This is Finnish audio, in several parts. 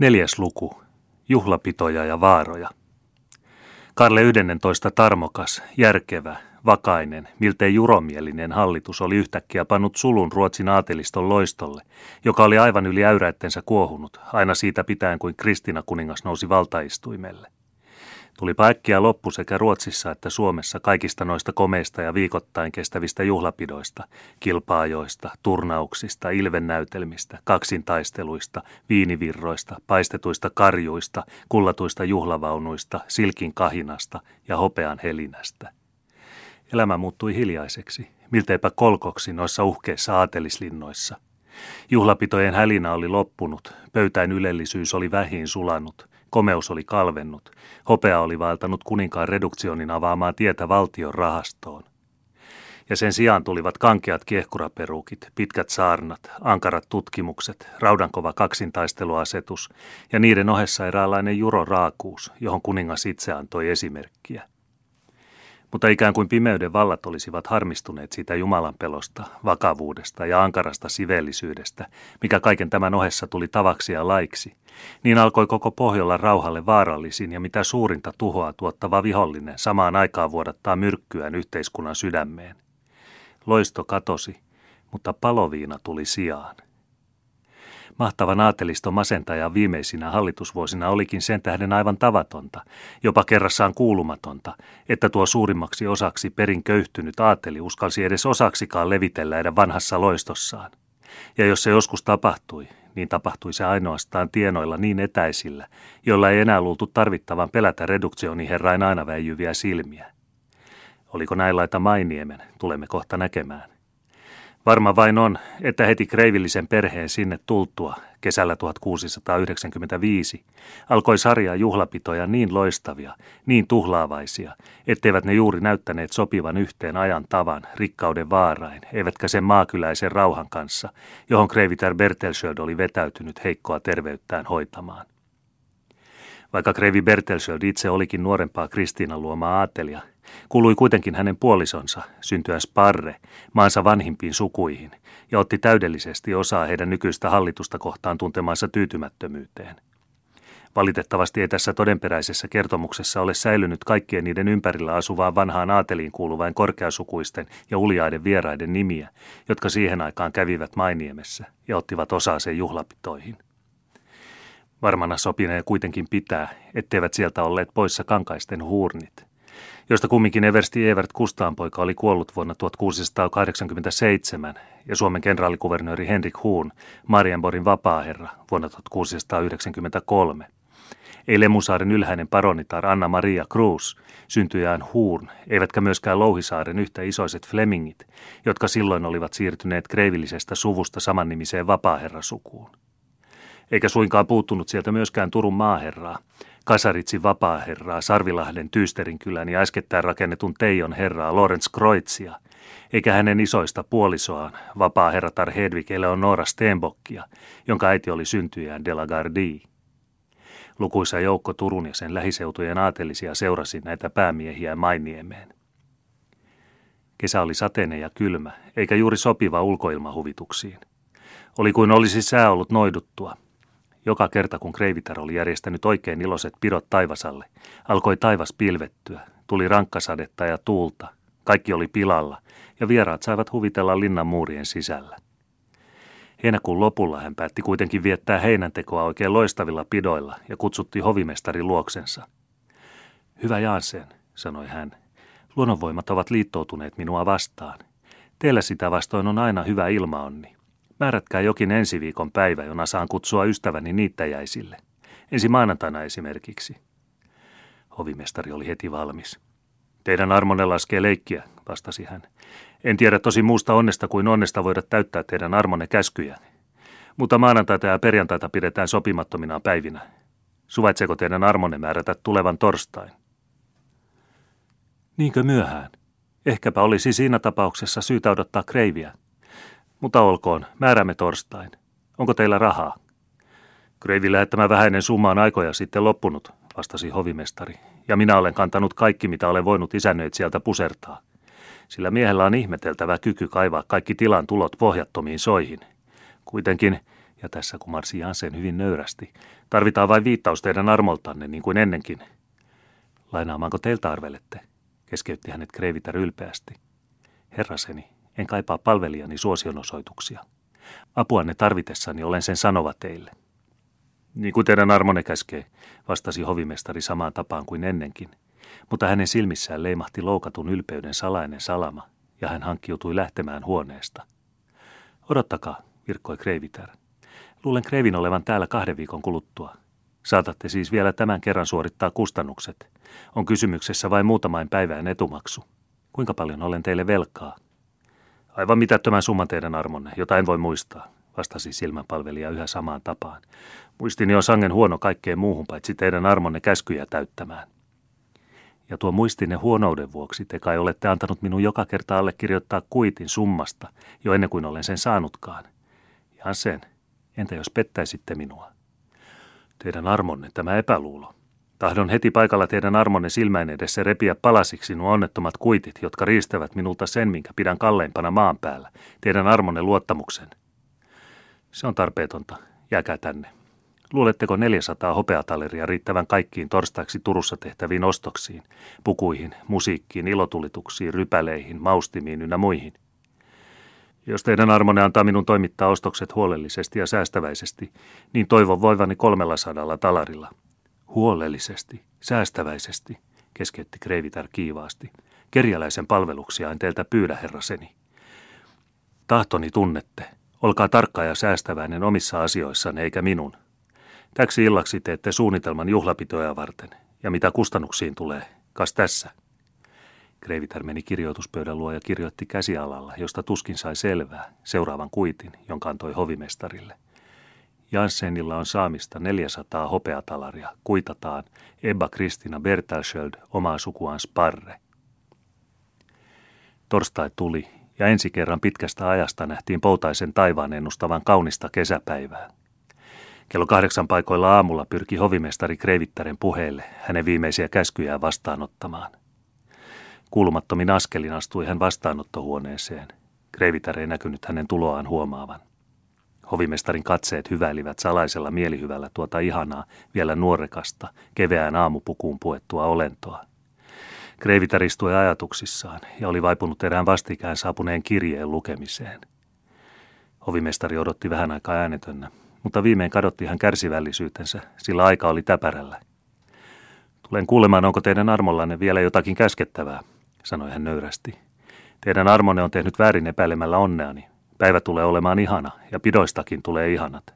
Neljäs luku. Juhlapitoja ja vaaroja. Karle 11 tarmokas, järkevä, vakainen, miltei juromielinen hallitus oli yhtäkkiä pannut sulun Ruotsin aateliston loistolle, joka oli aivan yli äyräittensä kuohunut, aina siitä pitäen kuin Kristina kuningas nousi valtaistuimelle. Tulipa äkkiä loppu sekä Ruotsissa että Suomessa kaikista noista komeista ja viikoittain kestävistä juhlapidoista, kilpaajoista, turnauksista, ilvennäytelmistä, kaksintaisteluista, viinivirroista, paistetuista karjuista, kullatuista juhlavaunuista, silkin kahinasta ja hopean helinästä. Elämä muuttui hiljaiseksi, milteipä kolkoksi noissa uhkeissa aatelislinnoissa. Juhlapitojen hälinä oli loppunut, pöytäin ylellisyys oli vähin sulanut, Komeus oli kalvennut. Hopea oli vaeltanut kuninkaan reduktionin avaamaan tietä valtion rahastoon. Ja sen sijaan tulivat kankeat kiehkuraperukit, pitkät saarnat, ankarat tutkimukset, raudankova kaksintaisteluasetus ja niiden ohessa eräänlainen juroraakuus, johon kuningas itse antoi esimerkkiä. Mutta ikään kuin pimeyden vallat olisivat harmistuneet siitä Jumalan pelosta, vakavuudesta ja ankarasta sivellisyydestä, mikä kaiken tämän ohessa tuli tavaksi ja laiksi, niin alkoi koko Pohjolla rauhalle vaarallisin ja mitä suurinta tuhoa tuottava vihollinen samaan aikaan vuodattaa myrkkyään yhteiskunnan sydämeen. Loisto katosi, mutta paloviina tuli sijaan. Mahtava naatelisto masentaja viimeisinä hallitusvuosina olikin sen tähden aivan tavatonta, jopa kerrassaan kuulumatonta, että tuo suurimmaksi osaksi perin köyhtynyt aateli uskalsi edes osaksikaan levitellä vanhassa loistossaan. Ja jos se joskus tapahtui, niin tapahtui se ainoastaan tienoilla niin etäisillä, joilla ei enää luultu tarvittavan pelätä reduktioniherrain aina väijyviä silmiä. Oliko näin laita Mainiemen, tulemme kohta näkemään. Varma vain on, että heti kreivillisen perheen sinne tultua kesällä 1695 alkoi sarjaa juhlapitoja niin loistavia, niin tuhlaavaisia, etteivät ne juuri näyttäneet sopivan yhteen ajan tavan, rikkauden vaarain, eivätkä sen maakyläisen rauhan kanssa, johon kreivitär Bertelsöld oli vetäytynyt heikkoa terveyttään hoitamaan. Vaikka Kreivi Bertelsöld itse olikin nuorempaa Kristiinan luomaa aatelia, Kuului kuitenkin hänen puolisonsa, syntyä Sparre, maansa vanhimpiin sukuihin, ja otti täydellisesti osaa heidän nykyistä hallitusta kohtaan tuntemaansa tyytymättömyyteen. Valitettavasti ei tässä todenperäisessä kertomuksessa ole säilynyt kaikkien niiden ympärillä asuvaan vanhaan aateliin kuuluvain korkeasukuisten ja uljaiden vieraiden nimiä, jotka siihen aikaan kävivät Mainiemessä ja ottivat osaa sen juhlapitoihin. Varmana sopinee kuitenkin pitää, etteivät sieltä olleet poissa kankaisten huurnit – josta kumminkin Eversti Evert Kustaanpoika oli kuollut vuonna 1687 ja Suomen kenraalikuvernööri Henrik Huun, Marienborin vapaaherra, vuonna 1693. Ei Lemusaaren ylhäinen paronitar Anna-Maria Cruz, syntyjään Huun, eivätkä myöskään Louhisaaren yhtä isoiset Flemingit, jotka silloin olivat siirtyneet kreivillisestä suvusta samannimiseen vapaaherrasukuun. Eikä suinkaan puuttunut sieltä myöskään Turun maaherraa, Kasaritsin vapaaherraa, Sarvilahden Tyysterinkylän ja äskettäin rakennetun Teijon herraa Lorenz Kreutzia, eikä hänen isoista puolisoaan, vapaaherratar Hedvig Eleonora Steenbockia, jonka äiti oli syntyjään de la Gardie. Lukuisa joukko Turun ja sen lähiseutujen aatelisia seurasi näitä päämiehiä Mainiemeen. Kesä oli sateinen ja kylmä, eikä juuri sopiva ulkoilmahuvituksiin. Oli kuin olisi sää ollut noiduttua – joka kerta kun Kreivitar oli järjestänyt oikein iloiset pidot taivasalle, alkoi taivas pilvettyä, tuli rankkasadetta ja tuulta, kaikki oli pilalla, ja vieraat saivat huvitella linnan muurien sisällä. Heinäkuun lopulla hän päätti kuitenkin viettää heinäntekoa oikein loistavilla pidoilla ja kutsutti hovimestari luoksensa. Hyvä Jaansen, sanoi hän, luonnonvoimat ovat liittoutuneet minua vastaan. Teillä sitä vastoin on aina hyvä ilmaonni. Määrätkää jokin ensi viikon päivä, jona saan kutsua ystäväni niittäjäisille. Ensi maanantaina esimerkiksi. Hovimestari oli heti valmis. Teidän armonne laskee leikkiä, vastasi hän. En tiedä tosi muusta onnesta kuin onnesta voida täyttää teidän armonne käskyjä. Mutta maanantaita ja perjantaita pidetään sopimattomina päivinä. Suvaitseeko teidän armonne määrätä tulevan torstain? Niinkö myöhään? Ehkäpä olisi siinä tapauksessa syytä odottaa kreiviä, mutta olkoon, määräämme torstain. Onko teillä rahaa? Kreivin lähettämä vähäinen summa on aikoja sitten loppunut, vastasi hovimestari, ja minä olen kantanut kaikki, mitä olen voinut isännöit sieltä pusertaa. Sillä miehellä on ihmeteltävä kyky kaivaa kaikki tilan tulot pohjattomiin soihin. Kuitenkin, Ja tässä kumarsi Jansen hyvin nöyrästi. Tarvitaan vain viittaus teidän armoltanne, niin kuin ennenkin. Lainaamaanko teiltä arvelette? Keskeytti hänet Kreivitär ylpeästi. Herraseni, en kaipaa palvelijani suosionosoituksia. Apuanne tarvitessani olen sen sanova teille. Niin kuin teidän armonne käskee, vastasi hovimestari samaan tapaan kuin ennenkin. Mutta hänen silmissään leimahti loukatun ylpeyden salainen salama, ja hän hankkiutui lähtemään huoneesta. Odottakaa, virkkoi Kreivitär. Luulen Kreivin olevan täällä kahden viikon kuluttua. Saatatte siis vielä tämän kerran suorittaa kustannukset. On kysymyksessä vain muutamain päivään etumaksu. Kuinka paljon olen teille velkaa? Aivan mitättömän summan teidän armonne, jota en voi muistaa, vastasi silmänpalvelija yhä samaan tapaan. Muistini on sangen huono kaikkeen muuhun, paitsi teidän armonne käskyjä täyttämään. Ja tuo muistinne huonouden vuoksi te kai olette antanut minun joka kerta allekirjoittaa kuitin summasta, jo ennen kuin olen sen saanutkaan. Ja sen, entä jos pettäisitte minua? Teidän armonne, tämä epäluulo. Tahdon heti paikalla teidän armonne silmäin edessä repiä palasiksi nuo onnettomat kuitit, jotka riistävät minulta sen, minkä pidän kalleimpana maan päällä, teidän armonne luottamuksen. Se on tarpeetonta. Jääkää tänne. Luuletteko 400 hopeataleria riittävän kaikkiin torstaiksi Turussa tehtäviin ostoksiin, pukuihin, musiikkiin, ilotulituksiin, rypäleihin, maustimiin ynnä muihin? Jos teidän armonne antaa minun toimittaa ostokset huolellisesti ja säästäväisesti, niin toivon voivani kolmella sadalla talarilla. Huolellisesti, säästäväisesti, keskeytti Kreivitar kiivaasti. Kerjäläisen palveluksia en teiltä pyydä, herraseni. Tahtoni tunnette. Olkaa tarkka ja säästäväinen omissa asioissanne eikä minun. Täksi illaksi teette suunnitelman juhlapitoja varten. Ja mitä kustannuksiin tulee, kas tässä. Kreivitar meni kirjoituspöydän luo ja kirjoitti käsialalla, josta tuskin sai selvää, seuraavan kuitin, jonka antoi hovimestarille. Janssenilla on saamista 400 hopeatalaria, kuitataan Ebba Kristina Bertalsköld omaa sukuaan Sparre. Torstai tuli ja ensi kerran pitkästä ajasta nähtiin poutaisen taivaan ennustavan kaunista kesäpäivää. Kello kahdeksan paikoilla aamulla pyrki hovimestari Kreivittären puheelle hänen viimeisiä käskyjään vastaanottamaan. Kuulumattomin askelin astui hän vastaanottohuoneeseen. Kreivitär ei näkynyt hänen tuloaan huomaavan. Hovimestarin katseet hyväilivät salaisella mielihyvällä tuota ihanaa, vielä nuorekasta, keveään aamupukuun puettua olentoa. Kreivitär istui ajatuksissaan ja oli vaipunut erään vastikään saapuneen kirjeen lukemiseen. Hovimestari odotti vähän aikaa äänetönnä, mutta viimein kadotti hän kärsivällisyytensä, sillä aika oli täpärällä. Tulen kuulemaan, onko teidän armollanne vielä jotakin käskettävää, sanoi hän nöyrästi. Teidän armonne on tehnyt väärin epäilemällä onneani. Päivä tulee olemaan ihana, ja pidoistakin tulee ihanat.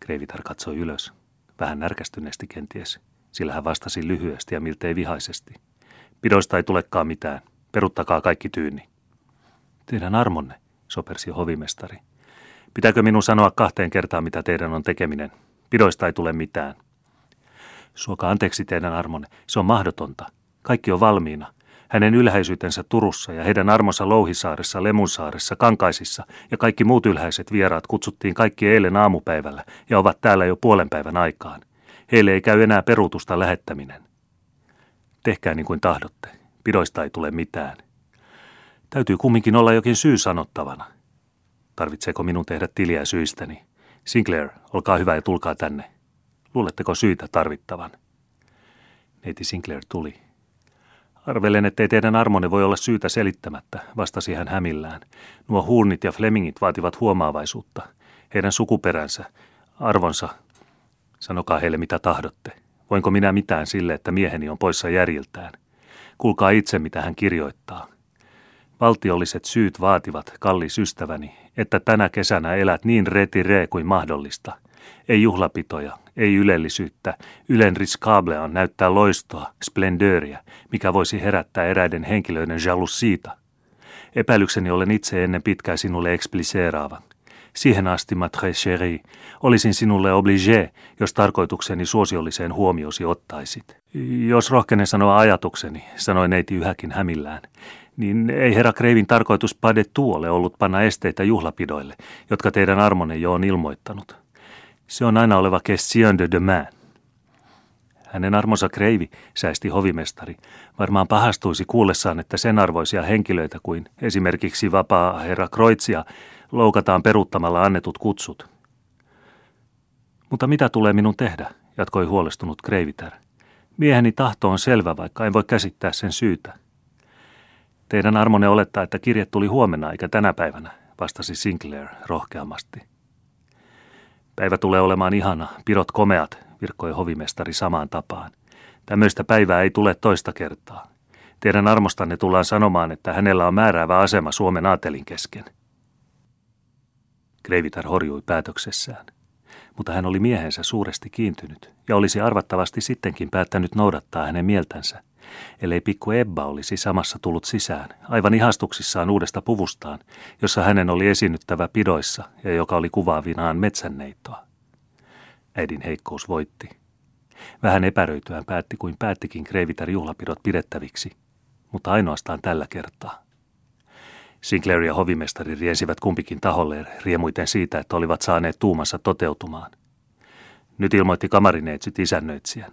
Kreivitar katsoi ylös, vähän närkästyneesti kenties, sillä hän vastasi lyhyesti ja miltei vihaisesti. Pidoista ei tulekaan mitään, peruttakaa kaikki tyyni. Teidän armonne, sopersi hovimestari. Pitääkö minun sanoa kahteen kertaan, mitä teidän on tekeminen? Pidoista ei tule mitään. Suoka anteeksi teidän armonne, se on mahdotonta. Kaikki on valmiina. Hänen ylhäisyytensä Turussa ja heidän armonsa Louhisaaressa, Lemunsaaressa, Kankaisissa ja kaikki muut ylhäiset vieraat kutsuttiin kaikki eilen aamupäivällä ja ovat täällä jo puolen päivän aikaan. Heille ei käy enää peruutusta lähettäminen. Tehkää niin kuin tahdotte. Pidoista ei tule mitään. Täytyy kumminkin olla jokin syy sanottavana. Tarvitseeko minun tehdä tiliä syistäni? Sinclair, olkaa hyvä ja tulkaa tänne. Luuletteko syitä tarvittavan? Neiti Sinclair tuli. Arvelen, ettei teidän armonne voi olla syytä selittämättä, vastasi hän hämillään. Nuo huurnit ja flemingit vaativat huomaavaisuutta. Heidän sukuperänsä, arvonsa. Sanokaa heille mitä tahdotte. Voinko minä mitään sille, että mieheni on poissa järjiltään? Kuulkaa itse, mitä hän kirjoittaa. Valtiolliset syyt vaativat, kallis ystäväni, että tänä kesänä elät niin retiree kuin mahdollista. Ei juhlapitoja, ei ylellisyyttä. Ylen on näyttää loistoa, splendööriä, mikä voisi herättää eräiden henkilöiden jalusiita. Epäilykseni olen itse ennen pitkää sinulle ekspliseeraavan. Siihen asti, ma très chérie, olisin sinulle obligé, jos tarkoitukseni suosiolliseen huomiosi ottaisit. Jos rohkenen sanoa ajatukseni, sanoi neiti yhäkin hämillään, niin ei herra Kreivin tarkoitus padettu ole ollut panna esteitä juhlapidoille, jotka teidän armonne jo on ilmoittanut. Se on aina oleva question de demain. Hänen armonsa Kreivi, säästi hovimestari, varmaan pahastuisi kuullessaan, että sen arvoisia henkilöitä kuin esimerkiksi vapaa herra Kroitsia loukataan peruuttamalla annetut kutsut. Mutta mitä tulee minun tehdä, jatkoi huolestunut Kreiviter. Mieheni tahto on selvä, vaikka en voi käsittää sen syytä. Teidän armonne olettaa, että kirje tuli huomenna eikä tänä päivänä, vastasi Sinclair rohkeamasti. Päivä tulee olemaan ihana, pirot komeat, virkkoi hovimestari samaan tapaan. Tämmöistä päivää ei tule toista kertaa. Teidän armostanne tullaan sanomaan, että hänellä on määräävä asema Suomen aatelin kesken. Kreivitar horjui päätöksessään. Mutta hän oli miehensä suuresti kiintynyt ja olisi arvattavasti sittenkin päättänyt noudattaa hänen mieltänsä, ellei pikku Ebba olisi samassa tullut sisään, aivan ihastuksissaan uudesta puvustaan, jossa hänen oli esiinnyttävä pidoissa ja joka oli kuvaavinaan metsänneittoa. Äidin heikkous voitti. Vähän epäröityään päätti kuin päättikin Kreivitar juhlapidot pidettäviksi, mutta ainoastaan tällä kertaa. Sinclair ja hovimestari riensivät kumpikin taholleen riemuiten siitä, että olivat saaneet tuumassa toteutumaan. Nyt ilmoitti kamarineitsyt isännöitsijän.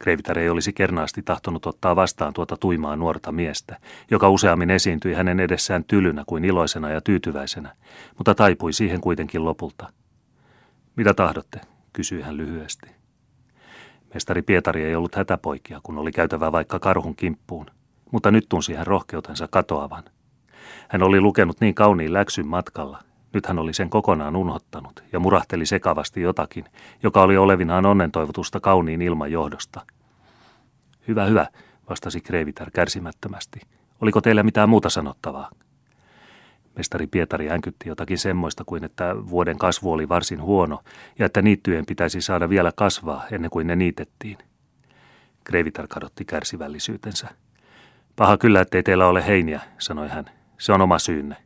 Kreivitar ei olisi kernaasti tahtonut ottaa vastaan tuota tuimaa nuorta miestä, joka useammin esiintyi hänen edessään tylynä kuin iloisena ja tyytyväisenä, mutta taipui siihen kuitenkin lopulta. Mitä tahdotte, kysyi hän lyhyesti. Mestari Pietari ei ollut hätäpoikia, kun oli käytävä vaikka karhun kimppuun, mutta nyt tunsi hän rohkeutensa katoavan. Hän oli lukenut niin kauniin läksyn matkalla, nyt hän oli sen kokonaan unhottanut ja murahteli sekavasti jotakin, joka oli olevinaan onnentoivotusta kauniin ilman johdosta. Hyvä, hyvä, vastasi Kreivitar kärsimättömästi. Oliko teillä mitään muuta sanottavaa? Mestari Pietari änkytti jotakin semmoista kuin, että vuoden kasvu oli varsin huono ja että niittyjen pitäisi saada vielä kasvaa ennen kuin ne niitettiin. Kreivitar kadotti kärsivällisyytensä. Paha kyllä, ettei teillä ole heiniä, sanoi hän. Se on oma syynne.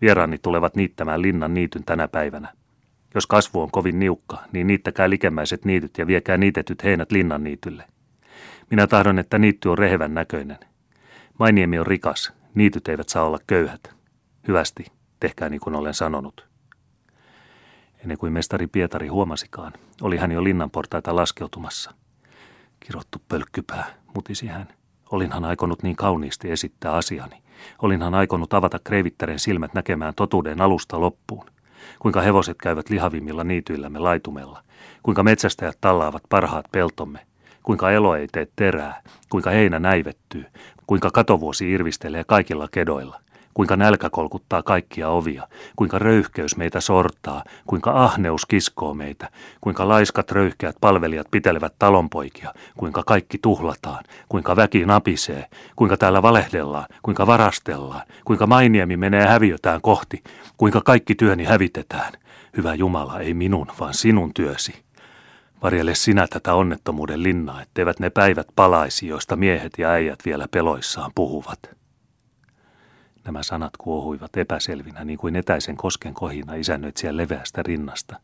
Vieraani tulevat niittämään linnan niityn tänä päivänä. Jos kasvu on kovin niukka, niin niittäkää likemmäiset niityt ja viekää niitetyt heinät linnan niitylle. Minä tahdon, että niitty on rehevän näköinen. Mainiemi on rikas, niityt eivät saa olla köyhät. Hyvästi, tehkää niin kuin olen sanonut. Ennen kuin mestari Pietari huomasikaan, oli hän jo linnan portaita laskeutumassa. Kirottu pölkkypää, mutisi hän. Olinhan aikonut niin kauniisti esittää asiani. Olinhan aikonut avata kreivittären silmät näkemään totuuden alusta loppuun. Kuinka hevoset käyvät lihavimmilla niityillämme laitumella. Kuinka metsästäjät tallaavat parhaat peltomme. Kuinka elo ei tee terää. Kuinka heinä näivettyy. Kuinka katovuosi irvistelee kaikilla kedoilla kuinka nälkä kolkuttaa kaikkia ovia, kuinka röyhkeys meitä sortaa, kuinka ahneus kiskoo meitä, kuinka laiskat röyhkeät palvelijat pitelevät talonpoikia, kuinka kaikki tuhlataan, kuinka väki napisee, kuinka täällä valehdellaan, kuinka varastellaan, kuinka mainiemi menee häviötään kohti, kuinka kaikki työni hävitetään. Hyvä Jumala, ei minun, vaan sinun työsi. Varjele sinä tätä onnettomuuden linnaa, etteivät ne päivät palaisi, joista miehet ja äijät vielä peloissaan puhuvat. Nämä sanat kuohuivat epäselvinä niin kuin etäisen kosken kohina isännöitsijän leveästä rinnasta.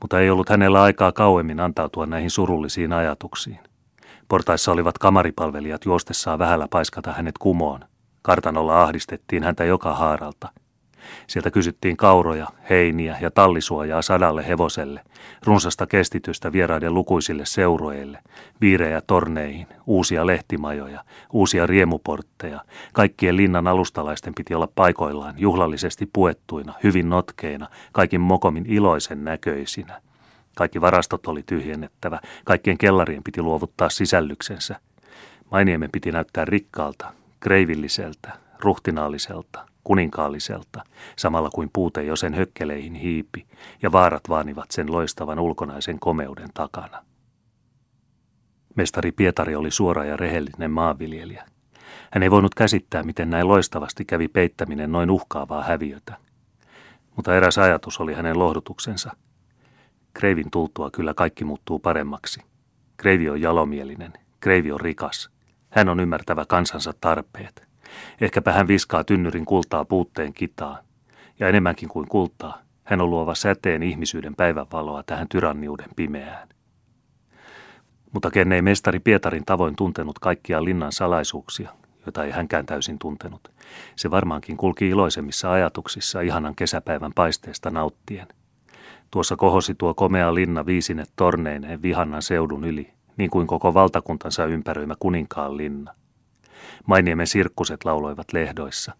Mutta ei ollut hänellä aikaa kauemmin antautua näihin surullisiin ajatuksiin. Portaissa olivat kamaripalvelijat juostessaan vähällä paiskata hänet kumoon. Kartanolla ahdistettiin häntä joka haaralta – Sieltä kysyttiin kauroja, heiniä ja tallisuojaa sadalle hevoselle, runsasta kestitystä vieraiden lukuisille seuroille, viirejä torneihin, uusia lehtimajoja, uusia riemuportteja. Kaikkien linnan alustalaisten piti olla paikoillaan, juhlallisesti puettuina, hyvin notkeina, kaikin mokomin iloisen näköisinä. Kaikki varastot oli tyhjennettävä, kaikkien kellarien piti luovuttaa sisällyksensä. Mainiemen piti näyttää rikkaalta, kreivilliseltä, ruhtinaalliselta, kuninkaalliselta, samalla kuin puute jo sen hökkeleihin hiipi, ja vaarat vaanivat sen loistavan ulkonaisen komeuden takana. Mestari Pietari oli suora ja rehellinen maanviljelijä. Hän ei voinut käsittää, miten näin loistavasti kävi peittäminen noin uhkaavaa häviötä. Mutta eräs ajatus oli hänen lohdutuksensa. Kreivin tultua kyllä kaikki muuttuu paremmaksi. Kreivi on jalomielinen, Kreivi on rikas. Hän on ymmärtävä kansansa tarpeet. Ehkäpä hän viskaa tynnyrin kultaa puutteen kitaan. Ja enemmänkin kuin kultaa, hän on luova säteen ihmisyyden päivänvaloa tähän tyranniuden pimeään. Mutta ken ei mestari Pietarin tavoin tuntenut kaikkia linnan salaisuuksia, joita ei hänkään täysin tuntenut. Se varmaankin kulki iloisemmissa ajatuksissa ihanan kesäpäivän paisteesta nauttien. Tuossa kohosi tuo komea linna viisine torneineen vihannan seudun yli, niin kuin koko valtakuntansa ympäröimä kuninkaan linna. Mainiemen sirkkuset lauloivat lehdoissa.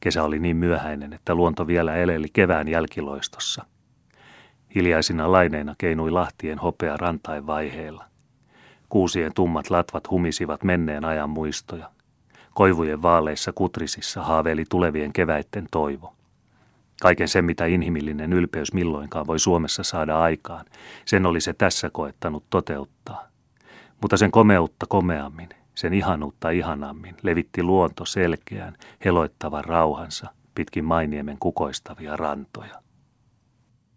Kesä oli niin myöhäinen, että luonto vielä eleli kevään jälkiloistossa. Hiljaisina laineina keinui lahtien hopea rantain vaiheella. Kuusien tummat latvat humisivat menneen ajan muistoja. Koivujen vaaleissa kutrisissa haaveili tulevien keväitten toivo. Kaiken sen, mitä inhimillinen ylpeys milloinkaan voi Suomessa saada aikaan, sen oli se tässä koettanut toteuttaa. Mutta sen komeutta komeammin, sen ihanuutta ihanammin levitti luonto selkeän, heloittavan rauhansa pitkin Mainiemen kukoistavia rantoja.